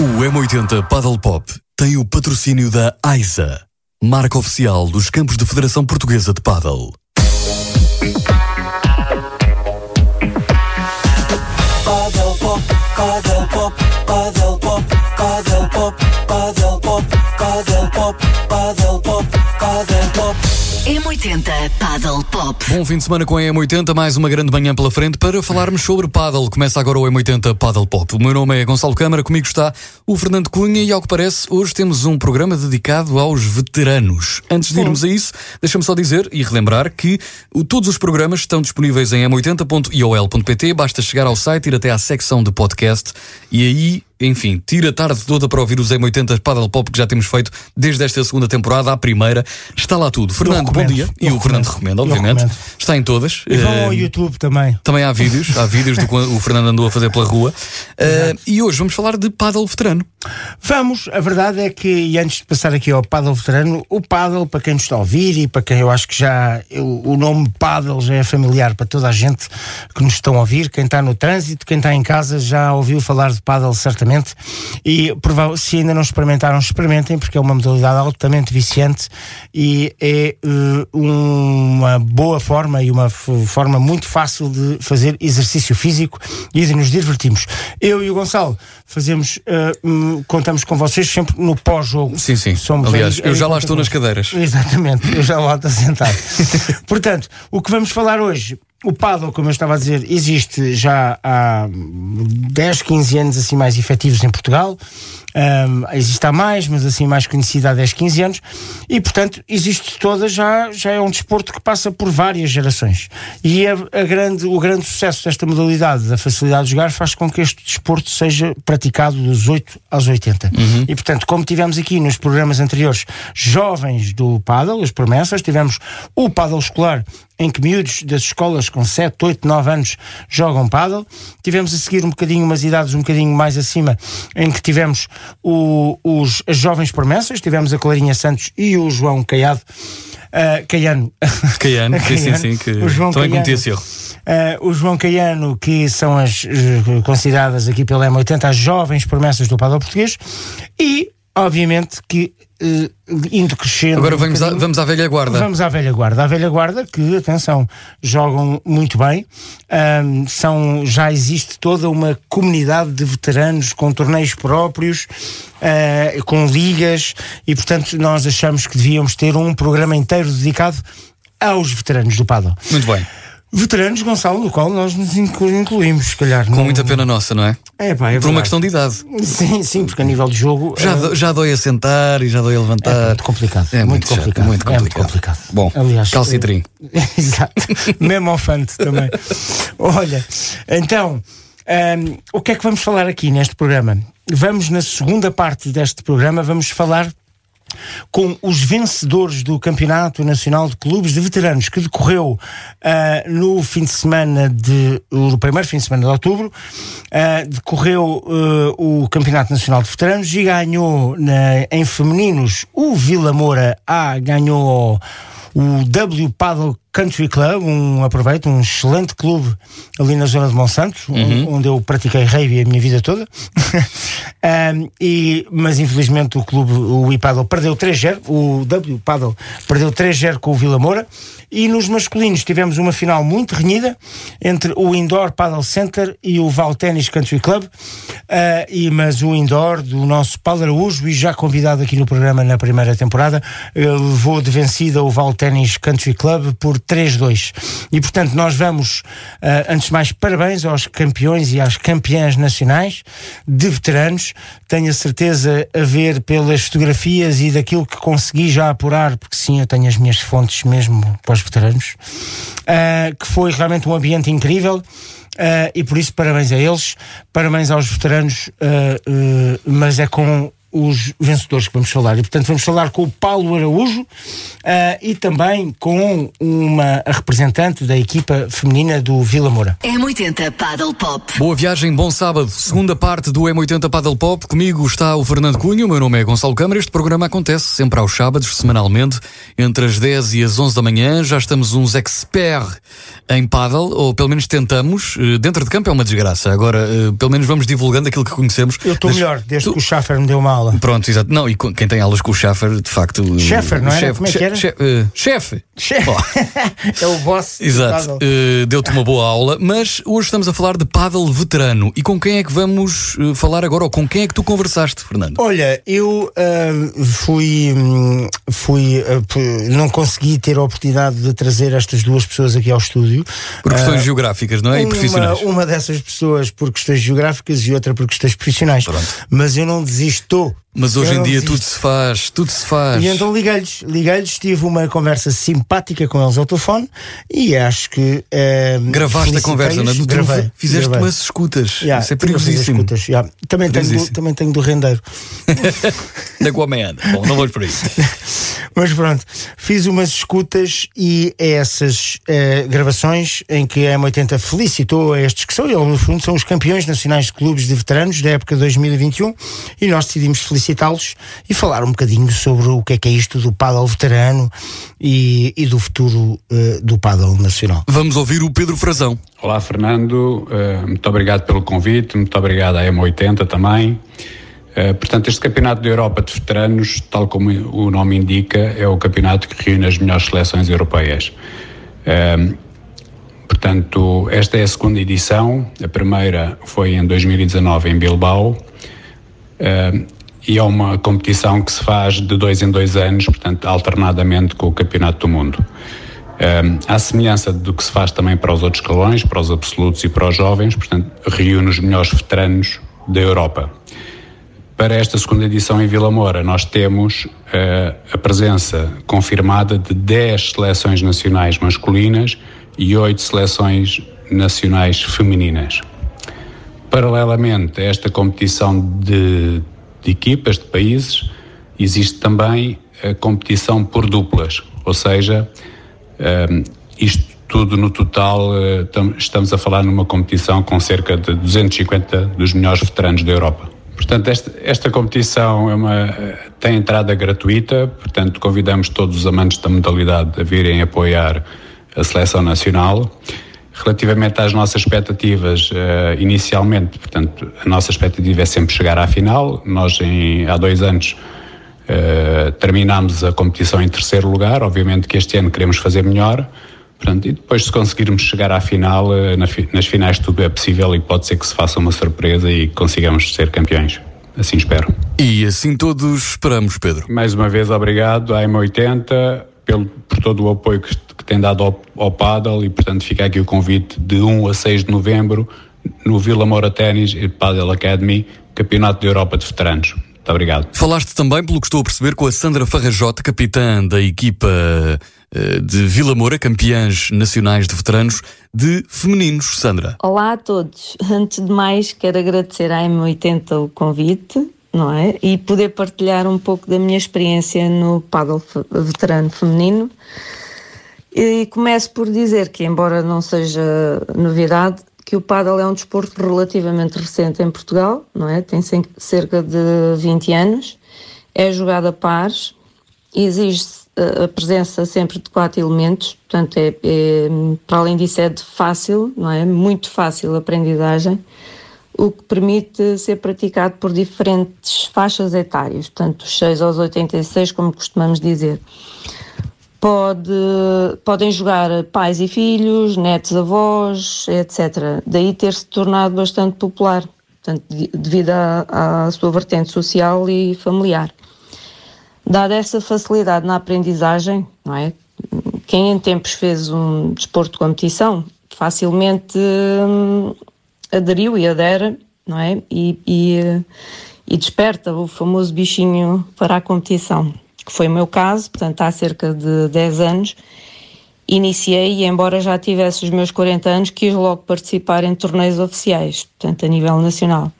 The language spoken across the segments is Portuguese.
O M80 Paddle Pop tem o patrocínio da AISA, marca oficial dos campos de Federação Portuguesa de Paddle. Paddle pop, paddle pop, paddle pop, paddle pop, M80 Paddle Pop. Bom fim de semana com a M80, mais uma grande manhã pela frente para falarmos sobre paddle. Começa agora o M80 Paddle Pop. O meu nome é Gonçalo Câmara, comigo está o Fernando Cunha e, ao que parece, hoje temos um programa dedicado aos veteranos. Antes de irmos a isso, deixa-me só dizer e relembrar que todos os programas estão disponíveis em m80.iol.pt. Basta chegar ao site, ir até à secção de podcast e aí. Enfim, tira a tarde toda para ouvir os M80 Paddle Pop que já temos feito desde esta segunda temporada, à primeira. Está lá tudo. Fernando, bom dia. eu E o Fernando recomenda, Eu obviamente. Está em todas. E vão ao Eh, YouTube também. também há vídeos, há vídeos do que o Fernando andou a fazer pela rua. Eh, e hoje vamos falar de paddle veterano. Vamos, a verdade é que, e antes de passar aqui ao paddle veterano, o paddle, para quem nos está a ouvir e para quem eu acho que já o, o nome paddle já é familiar para toda a gente que nos estão a ouvir, quem está no trânsito, quem está em casa já ouviu falar de paddle certamente. E prova- se ainda não experimentaram, experimentem, porque é uma modalidade altamente viciante e é eh, uma boa forma e uma forma muito fácil de fazer exercício físico e de nos divertirmos. Eu e o Gonçalo fazemos, hum, contamos com vocês sempre no pós-jogo. Sim, sim. Somos Aliás, aí- eu aí já lá estou nas cadeiras. Exatamente, eu já lá estou sentado. Portanto, o que vamos falar hoje, o paddle, como eu estava a dizer, existe já há 10, 15 anos assim mais efetivos em Portugal. Um, existe há mais, mas assim mais conhecido há 10, 15 anos. E, portanto, existe toda, já, já é um desporto que passa por várias gerações. E a, a grande, o grande sucesso desta modalidade, da facilidade de jogar, faz com que este desporto seja praticado dos 8 aos 80. E, portanto, como tivemos aqui nos programas anteriores jovens do paddle, as promessas, tivemos o paddle escolar, em que miúdos das escolas com 7, 8, 9 anos jogam paddle. Tivemos a seguir um bocadinho, umas idades um bocadinho mais acima, em que tivemos o- os, as jovens promessas, tivemos a Clarinha Santos e o João Caiado. ah, Caiano. Caiano, sim, sim, Caiano. sim, que O João também Caiano. cometi esse erro. Ah, o João Caiano, que são as eh, consideradas aqui pela M80 as jovens promessas do paddle português, e, obviamente, que eh, indo crescendo. Agora um vamos, à, bocadinho- vamos à velha guarda. Vamos à velha guarda. A velha guarda que, atenção, jogam muito bem. Ahm, são, já existe toda uma comunidade de veteranos com torneios próprios, ah, com ligas, e portanto nós achamos que devíamos ter um programa inteiro dedicado aos veteranos do paddle. Muito bem. Veteranos, Gonçalo, no qual nós nos inclu- incluímos, se calhar. Com muita pena nossa, não é? É, pá, é Por uma verdade. questão de idade. Sim, sim, porque a nível de jogo. Já, do- já dói a sentar e já dói a é levantar. muito complicado. É muito chato, complicado. muito É muito complicado. complicado. Bom, Aliás, calcitrim. eh, Exato. Mesmo ao fante também. Olha, então, ahm, o que é que vamos falar aqui neste programa? Vamos, na segunda parte deste programa, vamos falar com os vencedores do Campeonato Nacional de Clubes de Veteranos, que decorreu ah, no fim de semana de. no primeiro fim de semana de outubro. Ah, decorreu ah, o Campeonato Nacional de Veteranos e ganhou na- em femininos o Vila Moura A ganhou o W Paddle Country Club, um aproveito, um excelente clube ali na zona de Monsanto, onde- onde eu pratiquei rugby a minha vida toda. Ahm, e, mas infelizmente o clube, o iPaddle, perdeu 3-0, o W Paddle perdeu 3-0 com o Vila Moura. E nos masculinos tivemos uma final muito renhida entre o Indoor Paddle Center e o Val Tennis Country Club. Ah, e, mas o Indoor do nosso Paulo Araújo, e já convidado aqui no programa na primeira temporada, levou de vencida o Val Tennis Country Club por 3-2. E portanto, nós vamos, ah, antes de mais, parabéns aos campeões e às campeãs nacionais de veteranos. Tenho a certeza a ver pelas fotografias e daquilo que consegui já apurar, porque sim, eu tenho as minhas fontes mesmo para os veteranos, ah, que foi realmente um ambiente incrível. ah, e por isso, parabéns a eles, parabéns aos veteranos, ah, ah, mas é com os vencedores que vamos falar. E, portanto, vamos falar com o Paulo Araújo ah, e também com uma a representante da equipa feminina do Vila Moura. M80 Paddle Pop. Boa viagem, bom sábado. Segunda parte do M80 Paddle Pop. Comigo está o Fernando Cunha, o meu nome é Gonçalo Câmara. Este programa acontece sempre aos sábados, semanalmente, entre as 10 e as 11 da manhã. Já estamos uns experts em paddle, ou pelo menos tentamos. Eh, Dentro de campo é uma desgraça. Agora, eh, pelo menos vamos divulgando aquilo que conhecemos. Eu estou melhor, desde Tu- que o Schaffer me deu uma aula. Pronto, exato. Não, e com- quem tem aulas com o Schaffer, de facto. Schaffer, não era? Como é que era? che- eh, Chefe! Chefe. é o boss. Exato. Eh, deu-te uma boa aula, mas hoje estamos a falar de paddle veterano. E com quem é que vamos eh, falar agora? Ou com quem é que tu conversaste, Fernando? Olha, eu ah, fui, hum, fui ah, p- não consegui ter a oportunidade de trazer estas duas pessoas aqui ao estúdio. Por questões geográficas, não é? E uma, profissionais. uma dessas pessoas por questões geográficas e outra por questões profissionais. Pronto. Mas eu não desisto. Mas hoje Eu em dia desisto. tudo se faz, tudo se faz. E então liguei-lhes, liguei-lhes, tive uma conversa simpática com eles ao telefone e acho que. eh, Gravaste a conversa, não é? Gravei, Fizeste gravei. umas escutas. Yeah, Isso é perigosíssimo. escutas, yeah. também, tenho do, também tenho do rendeiro. Da Guameana. Bom, não vamos por aí. Mas pronto, fiz umas escutas e é essas eh, gravações em que a M80 felicitou a estes que são, eles no fundo são os campeões nacionais de clubes de veteranos da época 2021 e nós decidimos felicitá-los e falar um bocadinho sobre o que é que é isto do paddle veterano e, e do futuro eh, do paddle nacional. Vamos ouvir o Pedro Frazão. Olá, Fernando. Eh, muito obrigado pelo convite, muito obrigado à M80 também. Eh, portanto, este Campeonato da Europa de Veteranos, tal como o nome indica, é o campeonato que reúne as melhores seleções europeias. Eh, portanto, esta é a segunda edição. A primeira foi em 2019 em Bilbao. Eh, e é uma competição que se faz de dois em dois anos, portanto, alternadamente com o Campeonato do Mundo. Um, à semelhança do que se faz também para os outros escalões, para os absolutos e para os jovens, portanto, reúne os melhores veteranos da Europa. Para esta segunda edição em Vila Moura, nós temos uh, a presença confirmada de 10 seleções nacionais masculinas e 8 seleções nacionais femininas. Paralelamente a esta competição de, de equipas, de países, existe também a competição por duplas, ou seja, um, isto tudo no total, tam, estamos a falar numa competição com cerca de 250 dos melhores veteranos da Europa. Portanto, esta, esta competição é uma, tem entrada gratuita, portanto, convidamos todos os amantes da modalidade a virem apoiar a seleção nacional. Relativamente às nossas expectativas, uh, inicialmente, portanto, a nossa expectativa é sempre chegar à final. Nós, em, há dois anos, Uh, terminámos a competição em terceiro lugar, obviamente que este ano queremos fazer melhor, portanto, e depois se conseguirmos chegar à final, na fi nas finais tudo é possível e pode ser que se faça uma surpresa e consigamos ser campeões. Assim espero. E assim todos esperamos, Pedro. Mais uma vez, obrigado à M80 pelo, por todo o apoio que, que tem dado ao, ao Paddle e, portanto, fica aqui o convite de 1 a 6 de novembro no Vila Moura Ténis e Paddle Academy, Campeonato da Europa de Veteranos. Muito obrigado. Falaste também, pelo que estou a perceber, com a Sandra Farrajota, capitã da equipa uh, de Vila Moura, campeãs nacionais de veteranos de femininos. Sandra. Olá a todos. Antes de mais, quero agradecer à M80 o convite, não é? E poder partilhar um pouco da minha experiência no paddle veterano feminino. E começo por dizer que, embora não seja novidade, que o paddle é um desporto relativamente recente em Portugal, não é? Tem cerca de 20 anos, é jogado a pares, exige a presença sempre de quatro elementos, portanto, é, é, para além disso, é fácil, não é? Muito fácil a aprendizagem, o que permite ser praticado por diferentes faixas etárias, portanto, dos 6 aos 86, como costumamos dizer. Pode, podem jogar pais e filhos, netos, avós, etc. Daí ter-se tornado bastante popular, portanto, devido à, sua vertente social e familiar. Dada essa facilidade na aprendizagem, não é? Quem em tempos fez um desporto de competição facilmente hum, aderiu e adere, não é? E, e, e desperta o famoso bichinho para a competição que foi o meu caso, portanto, há cerca de 10 anos, iniciei e, embora já tivesse os meus 40 anos, quis logo participar em torneios oficiais, portanto, a nível nacional.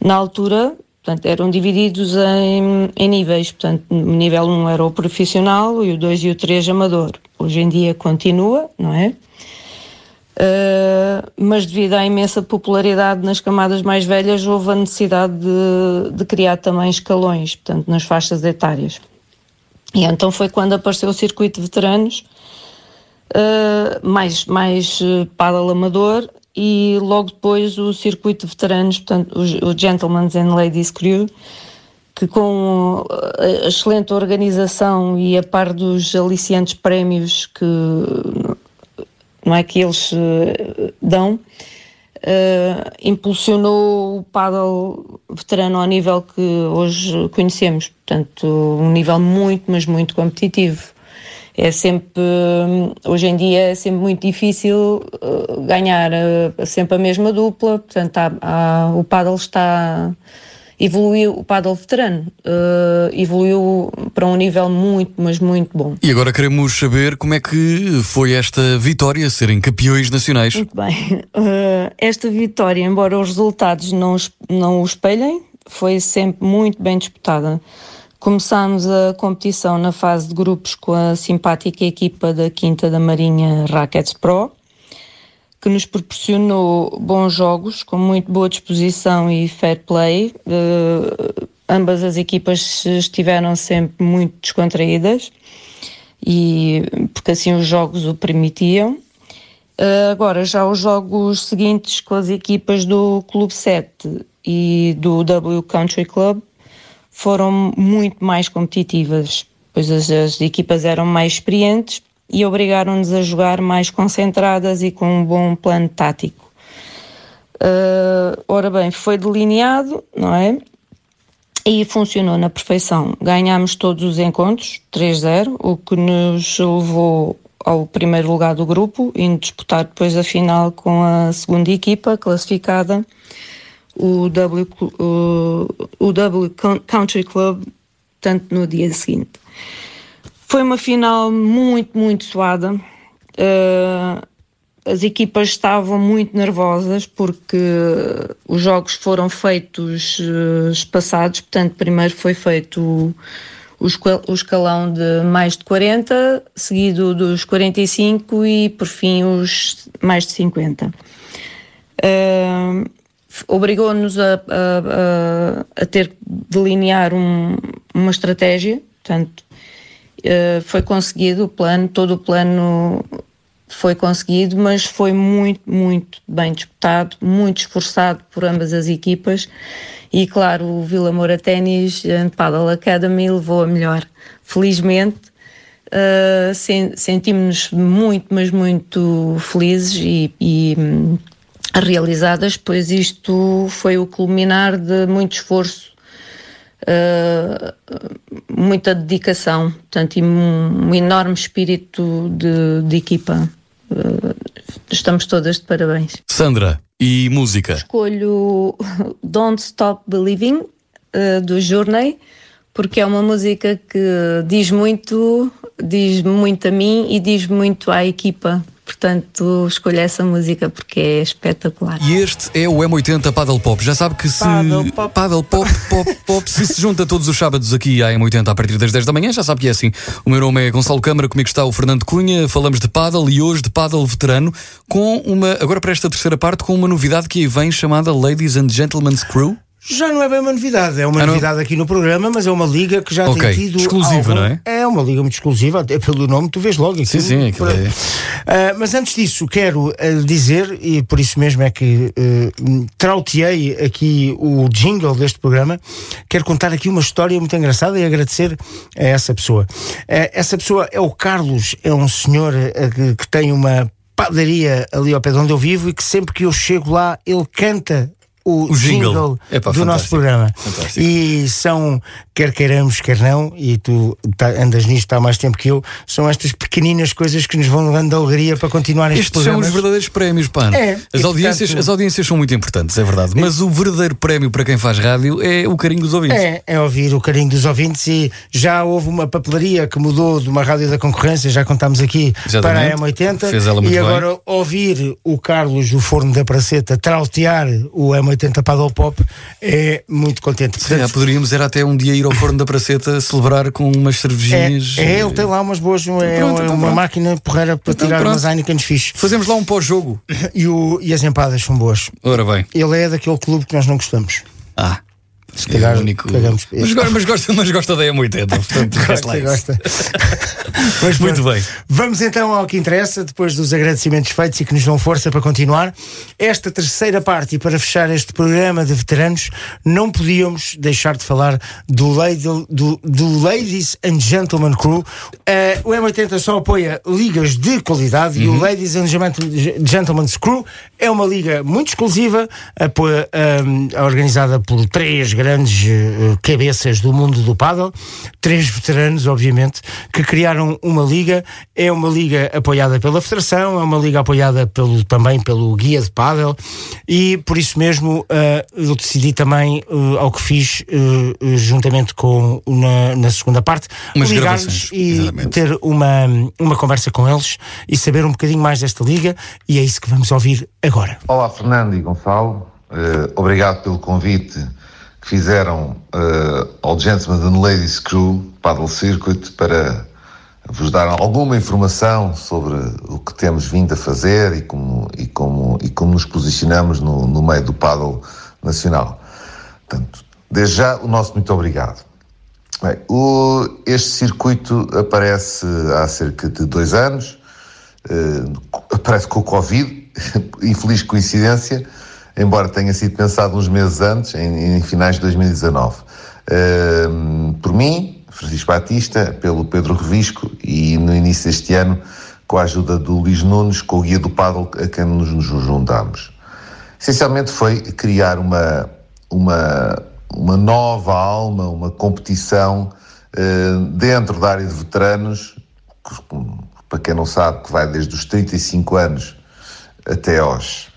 Na altura, Portanto, eram divididos em, em níveis. Portanto, o nível 1 era o profissional e o 2 e o 3 amador. Hoje em dia continua, não é? Uh, mas devido à imensa popularidade nas camadas mais velhas, houve a necessidade de, de criar também escalões, portanto, nas faixas etárias. E então foi quando apareceu o circuito de veteranos, uh, mais, mais uh, paddle amador, e logo depois o circuito de veteranos, portanto, o, o Gentlemen's and Ladies Crew, que com a excelente organização e a par dos aliciantes prémios que não é que eles uh, dão, uh, impulsionou o paddle veterano ao nível que hoje conhecemos, portanto um nível muito, mas muito competitivo. É sempre, hoje em dia é sempre muito difícil ganhar sempre a mesma dupla, portanto há, há, o paddle está evoluiu, o paddle veterano uh, evoluiu para um nível muito, mas muito bom. E agora queremos saber como é que foi esta vitória, serem campeões nacionais. Muito bem. Uh, esta vitória, embora os resultados não, não o espelhem, foi sempre muito bem disputada. Começámos a competição na fase de grupos com a simpática equipa da Quinta da Marinha Rackets Pro, que nos proporcionou bons jogos, com muito boa disposição e fair play. Uh, ambas as equipas estiveram sempre muito descontraídas, e, porque assim os jogos o permitiam. Uh, agora, já os jogos seguintes com as equipas do Clube 7 e do W Country Club foram muito mais competitivas, pois as, as equipas eram mais experientes e obrigaram-nos a jogar mais concentradas e com um bom plano tático. Uh, ora bem, foi delineado, não é? E funcionou na perfeição. Ganhámos todos os encontros, 3-0, o que nos levou ao primeiro lugar do grupo, indo disputar depois a final com a segunda equipa classificada, o W, o, o w Country Club, tanto no dia seguinte. Foi uma final muito, muito suada. Uh, as equipas estavam muito nervosas porque os jogos foram feitos uh, portanto, primeiro foi feito o, escalão de mais de 40, seguido dos 45 e, por fim, os mais de 50. Uh, ah, Obrigou-nos a, a, a, a, ter que delinear um, uma estratégia, portanto, eh, foi conseguido o plano, todo o plano foi conseguido, mas foi muito, muito bem disputado, muito esforçado por ambas as equipas e claro, o Vila Moura Ténis and Paddle Academy levou a melhor. Felizmente, uh, sentimos-nos muito, mas muito felizes e, e hum, realizadas, pois isto foi o culminar de muito esforço uh, muita dedicação, portanto, e um, um enorme espírito de, de equipa. Uh, estamos todas de parabéns. Sandra, e música? Escolho Don't Stop Believing, uh, do Journey, porque é uma música que diz muito, diz muito a mim e diz muito à equipa Portanto, escolho essa música porque é espetacular. E este é o M80 Paddle Pop. Já sabe que se. Paddle Pop, Paddle Pop, Pop, Pop. se se junta todos os sábados aqui à M80 a partir das 10 da manhã, já sabe que é assim. O meu nome é Gonçalo Câmara, comigo está o Fernando Cunha. Falamos de paddle e hoje de paddle veterano, com uma. Agora para esta terceira parte, com uma novidade que aí vem chamada Ladies and Gentlemen's Crew. Já não é bem uma novidade, é uma Ah, novidade aqui no programa, mas é uma liga que já Ok, tem tido. exclusiva, algum- não é? É uma liga muito exclusiva, até pelo nome, tu vês logo. Sim, sim, aquilo é- Ah, mas antes disso, quero ah, dizer, e por isso mesmo é que uh, trauteei aqui o jingle deste programa, quero contar aqui uma história muito engraçada e agradecer a essa pessoa. Ah, essa pessoa é o Carlos, é um senhor que, que tem uma padaria ali ao pé de onde eu vivo e que sempre que eu chego lá, ele canta o, O jingle. jingle, Epá, do nosso fantástico. programa. Fantástico. E são, quer queiramos, quer não, e tu tá- andas nisto há mais tempo que eu, são estas pequeninas coisas que nos vão dando alegria para continuar estes Estes são programas. os verdadeiros prémios, pá. É, as, audiências, portanto- as audiências são muito importantes, é verdade. Mas o verdadeiro prémio para quem faz rádio é o carinho dos ouvintes. É, é ouvir o carinho dos ouvintes e já houve uma papelaria que mudou de uma rádio da concorrência, já contámos aqui Exatamente. para a M80 Fez ela muito e bem. agora ouvir o Carlos, o forno da Praceta, trautear o M80 M80 Paddle Pop é muito contente. Se calhar poderíamos era até um dia ir ao forno da Praceta celebrar com umas cervejinhas. É, é, ele tem lá umas boas, é Pronto, uma, então uma máquina porreira para Então tirar pronto. umas Heineken fixe. Fazemos lá um pós-jogo. E, o, e as empadas são boas. Ora bem. Ele é daquele clube que nós não gostamos. Ah. Se calhar é único. Mas, mas, gosta, mas gosta da M80, portanto, resta lá Gosta. Mas Muito bem. Vamos então ao que interessa, depois dos agradecimentos feitos e que nos dão força para continuar. Esta terceira parte, e para fechar este programa de veteranos, não podíamos deixar de falar do, lady, do, do Ladies and Gentlemen Crew. Eh, o M80 só apoia ligas de qualidade e o Ladies and Gentlemen- Gentlemen's Crew é uma liga muito exclusiva, apoia, ehm, organizada por três grandes eh, cabeças do mundo do paddle, três veteranos, obviamente, que criaram uma liga. É uma liga apoiada pela Federação, é uma liga apoiada pelo, também pelo Guia de Paddle e por isso mesmo eh, eu decidi também, eh, ao que fiz, juntamente com o na, na segunda parte, ligar-lhes gravações, e exatamente. ter uma, uma conversa com eles e saber um bocadinho mais desta liga e é isso que vamos ouvir agora. Olá, Fernando e Gonçalo. Eh, obrigado pelo convite que fizeram eh, ao Gentlemen and Ladies Crew Paddle Circuit para vos dar alguma informação sobre o que temos vindo a fazer e como, e como, e como nos posicionamos no, no meio do paddle nacional. Portanto, desde já, o nosso muito obrigado. Bem, o- este circuito aparece há cerca de dois anos, eh, aparece com o Covid, infeliz coincidência, embora tenha sido pensado uns meses antes, em, em finais de 2019. Eh, por mim, Francisco Batista, pelo Pedro Revisco e no início deste ano, com a ajuda do Luís Nunes, com o Guia do Paddle, a quem nos, nos juntámos. Essencialmente foi criar uma, uma, uma nova alma, uma competição eh, dentro da área de veteranos, para quem não sabe, que vai desde os 35 anos até aos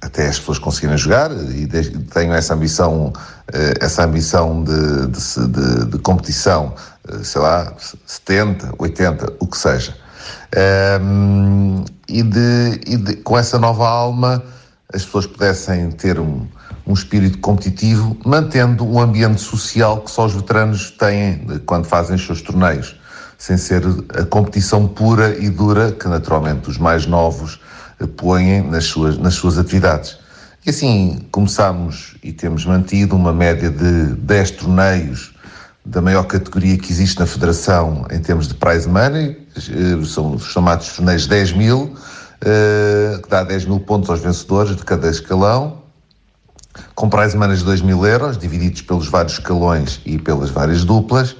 até as pessoas conseguirem jogar e tenho essa ambição eh, essa ambição de, de, de- de competição eh, sei lá 70, 80, o que seja. Ehm, e, de, e com essa nova alma as pessoas pudessem ter um, um espírito competitivo mantendo um ambiente social que só os veteranos têm quando fazem os seus torneios sem ser a competição pura e dura que naturalmente os mais novos põem nas suas, nas suas atividades. E assim começámos e temos mantido uma média de 10 torneios da maior categoria que existe na Federação em termos de prize money, eh, são os chamados torneios 10 mil, eh, que dá 10 mil pontos aos vencedores de cada escalão, com prize money de 2 mil euros, divididos pelos vários escalões e pelas várias duplas,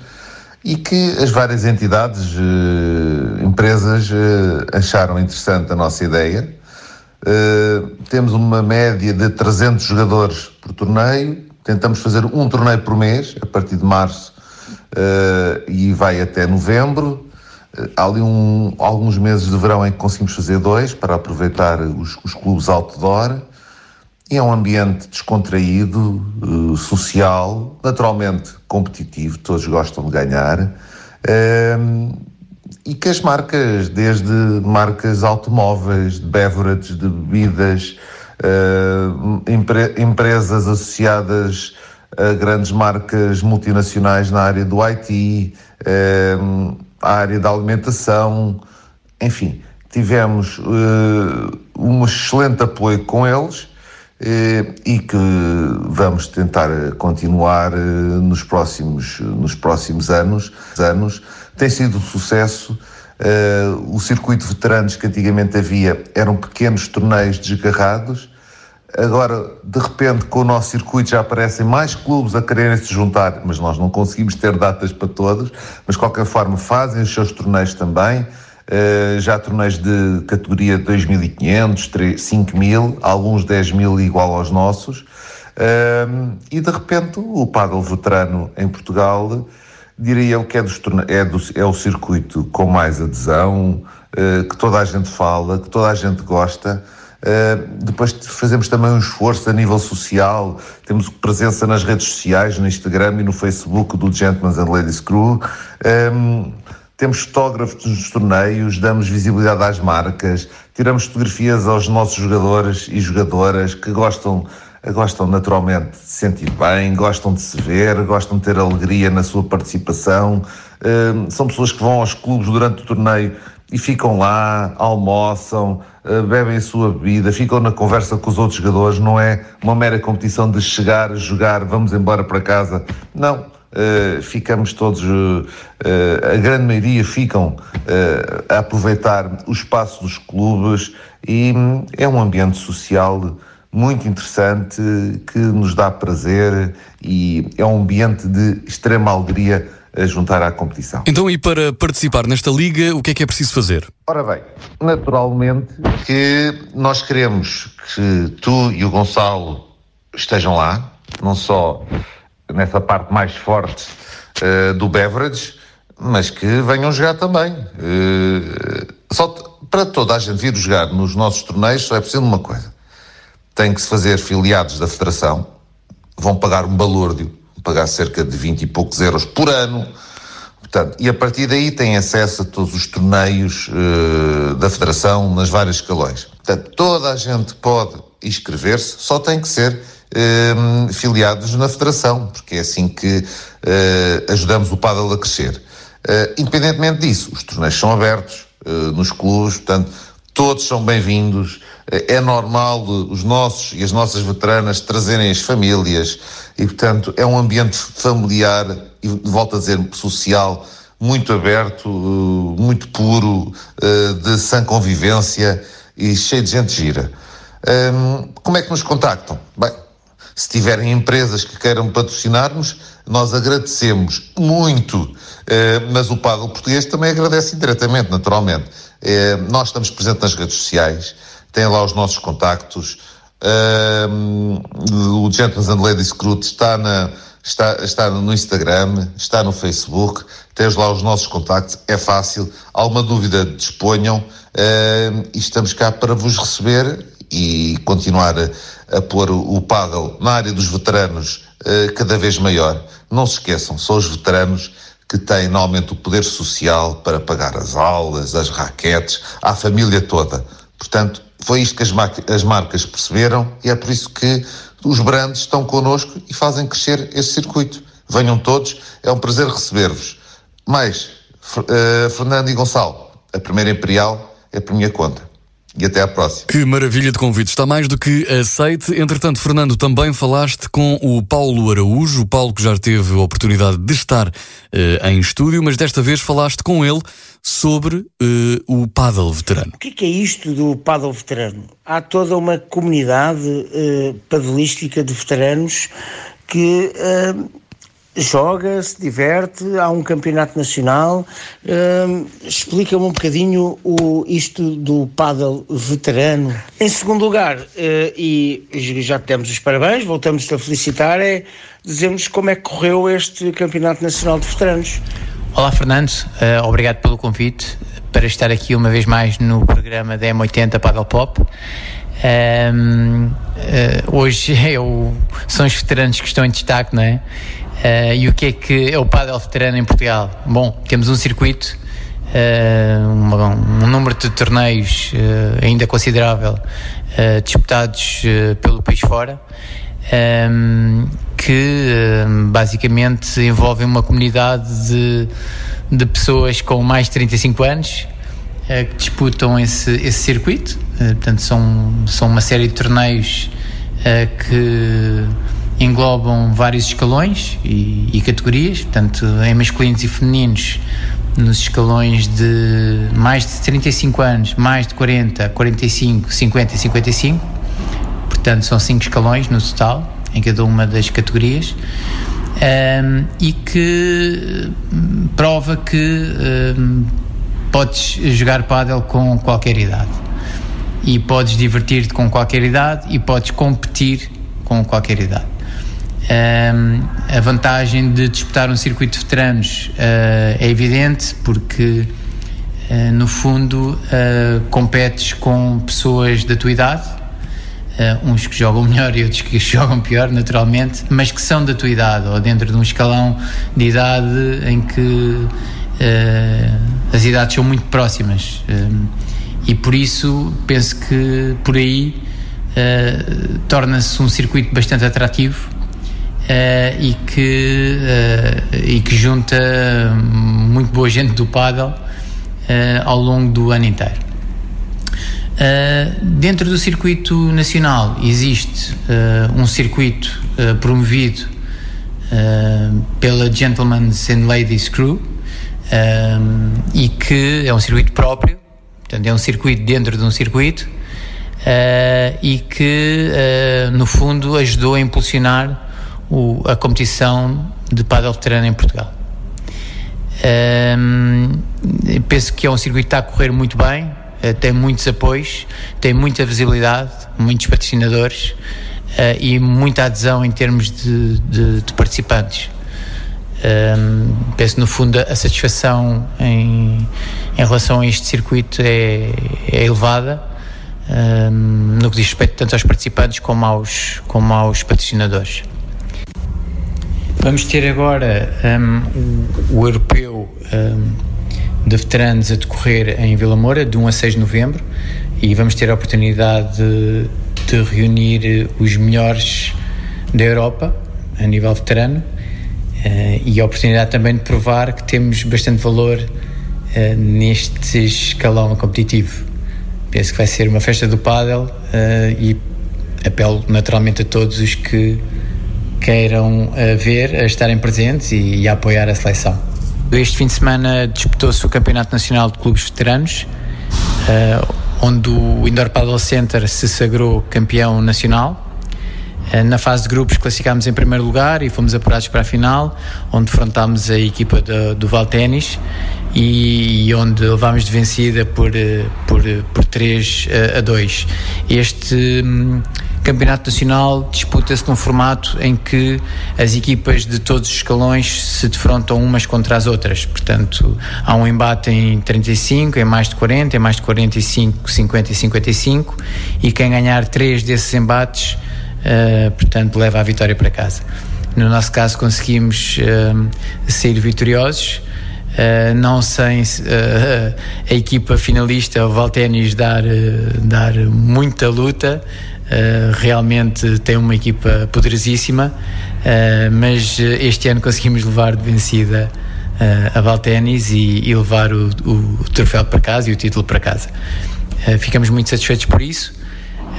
e que as várias entidades, eh, empresas, eh, acharam interessante a nossa ideia. Eh, temos uma média de 300 jogadores por torneio, tentamos fazer um torneio por mês, a partir de março eh, e vai até novembro. Eh, Há ali um- alguns meses de verão em que conseguimos fazer dois para aproveitar os, os clubes outdoor. É um ambiente descontraído, eh, social, naturalmente competitivo, todos gostam de ganhar. ehm, e que as marcas, desde marcas automóveis, de beverages, de bebidas, eh, empre- empresas associadas a grandes marcas multinacionais na área do IT, eh, a área da alimentação, enfim, tivemos eh, um excelente apoio com eles eh, e que vamos tentar eh, continuar eh, nos próximos, nos próximos anos. anos. Tem sido um sucesso. Eh, o circuito de veteranos que antigamente havia eram pequenos torneios desgarrados. Agora, de repente, com o nosso circuito já aparecem mais clubes a quererem se juntar, mas nós não conseguimos ter datas para todos. Mas, de qualquer forma, fazem os seus torneios também. Eh, já torneios de categoria 2.500, 3, 5.000, alguns 10.000 igual aos nossos. Ehm, e, de repente, o paddle veterano em Portugal, diria eu que é, dos é, do- é o circuito com mais adesão, eh, que toda a gente fala, que toda a gente gosta. Uh, depois fazemos também um esforço a nível social, temos presença nas redes sociais, no Instagram e no Facebook do Gentlemen and Ladies Crew. Um, temos fotógrafos nos torneios, damos visibilidade às marcas, tiramos fotografias aos nossos jogadores e jogadoras que gostam gostam naturalmente de se sentir bem, gostam de se ver, gostam de ter alegria na sua participação. Uh, são pessoas que vão aos clubes durante o torneio e ficam lá, almoçam, uh, bebem a sua bebida, ficam na conversa com os outros jogadores. Não é uma mera competição de chegar, jogar, vamos embora para casa. Não. Uh, ficamos todos, a grande maioria ficam a aproveitar o espaço dos clubes e hum, é um ambiente social muito interessante, que nos dá prazer e é um ambiente de extrema alegria a juntar à competição. Então, e para participar nesta liga, o que é que é preciso fazer? Ora bem, naturalmente que nós queremos que tu e o Gonçalo estejam lá, não só nessa parte mais forte uh, do beverage, mas que venham jogar também. Uh, só para toda a gente vir jogar nos nossos torneios só é preciso uma coisa têm que se fazer filiados da Federação, vão pagar um balúrdio, pagar cerca de 20 e poucos euros por ano, portanto, e a partir daí têm acesso a todos os torneios uh, da Federação nas várias escalões. Portanto, toda a gente pode inscrever-se, só tem que ser uh, filiados na Federação, porque é assim que uh, ajudamos o Padel a crescer. independentemente disso, os torneios são abertos nos clubes, portanto, todos são bem-vindos. É normal os nossos e as nossas veteranas trazerem as famílias e, portanto, é um ambiente familiar e, volto a dizer, social, muito aberto, eh, muito puro, eh, de sã convivência e cheio de gente gira. Como é que nos contactam? Bem, se tiverem empresas que queiram patrocinar-nos, nós agradecemos muito, eh, mas o Paddle Português também agradece indiretamente, naturalmente. É, nós estamos presentes nas redes sociais, tem lá os nossos contactos. o Gentleman's and Ladies Crute está, na, está, está no Instagram, está no Facebook, tens lá os nossos contactos, é fácil. Alguma dúvida, disponham e estamos cá para vos receber e continuar a, pôr o, paddle na área dos veteranos uh, cada vez maior. Não se esqueçam, são os veteranos que têm normalmente o poder social para pagar as aulas, as raquetes, à família toda. Portanto, foi isto que as, as marcas perceberam e é por isso que os brands estão connosco e fazem crescer este circuito. Venham todos, é um prazer receber-vos. Mais, uh, Fernando e Gonçalo, a primeira Imperial é por minha conta e até à próxima. Que maravilha de convite, está mais do que aceite. Entretanto, Fernando, também falaste com o Paulo Araújo, o Paulo que já teve a oportunidade de estar uh, em estúdio, mas desta vez falaste com ele sobre uh, o paddle veterano. O que é, que é isto do paddle veterano? Há toda uma comunidade uh, paddleística de veteranos que uh, joga, se diverte, há um campeonato nacional. Uh, Explica-me um bocadinho o, isto do paddle veterano. Em segundo lugar, uh, e já temos os parabéns, voltamos a felicitar, é dizermos como é que correu este campeonato nacional de veteranos. Olá Fernando, uh, obrigado pelo convite para estar aqui uma vez mais no programa da M80 Paddle Pop. Um, hoje é o, são os veteranos que estão em destaque, não é? Uh, e o que é que é o Padel Veterano em Portugal? Bom, temos um circuito, uh, um, um, número de torneios uh, ainda considerável disputados pelo país fora, um, que basicamente envolvem uma comunidade de, de pessoas com mais de 35 anos que disputam esse, esse circuito. portanto, são, são uma série de torneios que englobam vários escalões e, e, categorias, portanto, em masculinos e femininos, nos escalões de mais de 35 anos, mais de 40, 45, 50 e 55. Portanto, são cinco escalões no total, em cada uma das categorias. Um, e que hum, prova que um, podes jogar pádel com qualquer idade e podes divertir-te com qualquer idade e podes competir com qualquer idade. A vantagem de disputar um circuito de veteranos uh, é evidente porque, uh, no fundo, uh, competes com pessoas da tua idade, uns que jogam melhor e outros que jogam pior, naturalmente, mas que são da tua idade ou dentro de um escalão de idade em que as idades são muito próximas. e por isso penso que por aí torna-se um circuito bastante atrativo uh, e, que, e que junta muito boa gente do paddle ao longo do ano inteiro. dentro do circuito nacional existe um circuito promovido pela Gentlemen's and Ladies Crew e que é um circuito próprio, portanto é um circuito dentro de um circuito uh, e que, uh, no fundo, ajudou a impulsionar o, a competição de paddle veterano em Portugal. Uh, penso que é um circuito que está a correr muito bem, tem muitos apoios, tem muita visibilidade, muitos patrocinadores e muita adesão em termos de, de, de participantes. Um, penso no fundo a satisfação em, em relação a este circuito é, é elevada um, no que diz respeito tanto aos participantes como aos, como aos patrocinadores. Vamos ter agora um, o, europeu de veteranos a decorrer em Vila Moura de 1 a 6 de novembro e vamos ter a oportunidade de, de reunir os melhores da Europa a nível veterano uh, e a oportunidade também de provar que temos bastante valor uh, neste escalão competitivo. Penso que vai ser uma festa do pádel uh, e apelo naturalmente a todos os que queiram uh, ver, estarem presentes e, e, apoiar a seleção. Este fim de semana disputou-se o Campeonato Nacional de Clubes Veteranos, uh, onde o Indoor Paddle Center se sagrou campeão nacional. Na fase de grupos classificámos em primeiro lugar e fomos apurados para a final, onde defrontámos a equipa do, do Val Ténis e, e onde levámos de vencida por, eh, por, eh, por 3 eh, a 2. Este hum, campeonato nacional disputa-se num formato em que as equipas de todos os escalões se defrontam umas contra as outras. Portanto, há um embate em 35, em mais de 40, em mais de 45, 50 e 55, e quem ganhar três desses embates, uh, portanto, leva a vitória para casa. No nosso caso, conseguimos uh, sair vitoriosos. Uh, não sem uh, a equipa finalista, o Valténis, dar, uh, dar muita luta. Realmente tem uma equipa poderosíssima, mas este ano conseguimos levar de vencida a Valténis e, e, levar o, o, troféu para casa e o título para casa. ficamos muito satisfeitos por isso.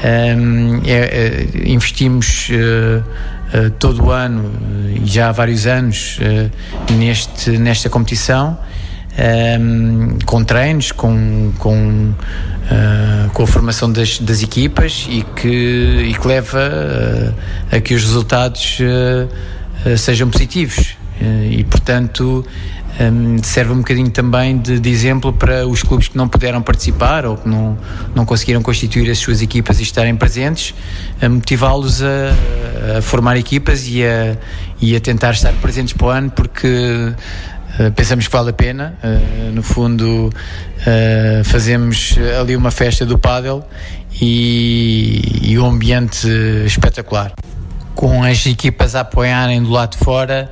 É, investimos eh, todo o ano já há vários anos uh, neste, nesta competição, um, ehm, com treinos, com, com, uh, com a formação das, das equipas e que, e que leva a que os resultados sejam positivos. e, portanto, um, serve um bocadinho também de, de, exemplo para os clubes que não puderam participar ou que não, não conseguiram constituir as suas equipas e estarem presentes, a motivá-los a, a, formar equipas e a, e a tentar estar presentes para o ano, porque uh, pensamos que vale a pena. Uh, no fundo, uh, fazemos ali uma festa do pádel e, e um ambiente espetacular com as equipas a apoiarem do lado de fora,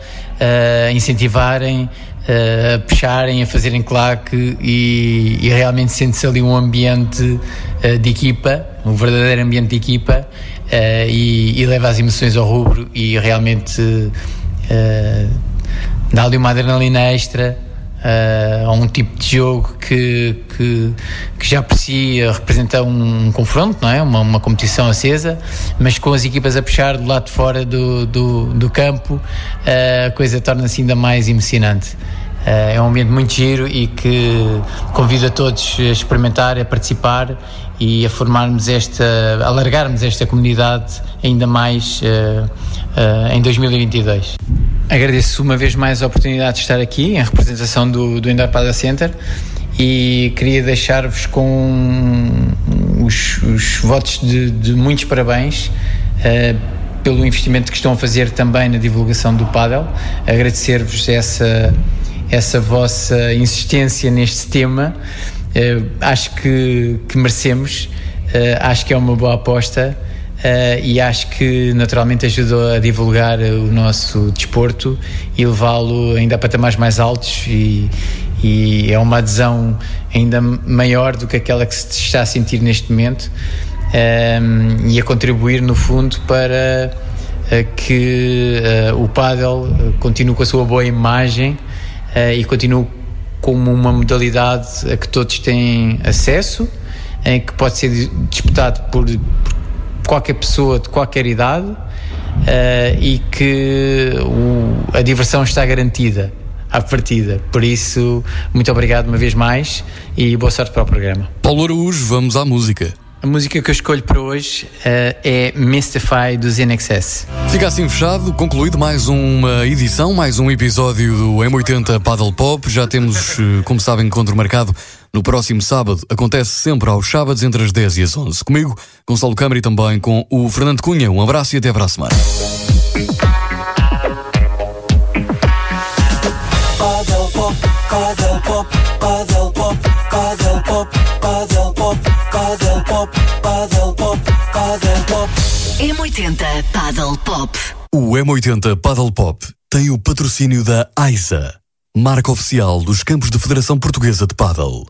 a incentivarem, a puxarem, a fazerem claque e, e realmente sente-se ali um ambiente de equipa, um verdadeiro ambiente de equipa e, e, leva as emoções ao rubro e realmente dá ali uma adrenalina extra uh, a um tipo de jogo que, que, que já por si representa um, um confronto, não é? Uma, uma, competição acesa, mas com as equipas a puxar do lado de fora do, do, do campo, uh, a coisa torna-se ainda mais emocionante. Uh, é um ambiente muito giro e que convido a todos a experimentar, a participar e a formarmos esta, alargarmos esta comunidade ainda mais uh, em 2022. Agradeço uma vez mais a oportunidade de estar aqui em representação do, do Padel Center e queria deixar-vos com os, os votos de, de, muitos parabéns uh, pelo investimento que estão a fazer também na divulgação do Padel. Agradecer-vos essa, essa vossa insistência neste tema. Uh, acho que, que merecemos, uh, acho que é uma boa aposta. Uh, e acho que naturalmente ajudou a divulgar o nosso desporto e levá-lo ainda a patamares mais altos e, e, é uma adesão ainda maior do que aquela que se está a sentir neste momento. um, e a contribuir, no fundo, para uh, que uh, o paddle continue com a sua boa imagem e continue como uma modalidade a que todos têm acesso, em que pode ser disputado por, por qualquer pessoa de qualquer idade uh, e que o, a diversão está garantida à partida. Por isso, muito obrigado uma vez mais e boa sorte para o programa. Paulo Araújo, vamos à música. A música que eu escolho para hoje uh, é Mystify dos NXS. Fica assim fechado, concluído mais uma edição, mais um episódio do M80 Paddle Pop. Já temos, eh, como sabem, encontro marcado no próximo sábado. Acontece sempre aos sábados entre as 10 e as 11. Comigo, Gonçalo Câmara e também com o Fernando Cunha. Um abraço e até para a semana. Paddle Pop, Paddle M80 Paddle Pop. O M80 Paddle Pop tem o patrocínio da AISA, marca oficial dos campos de Federação Portuguesa de Paddle.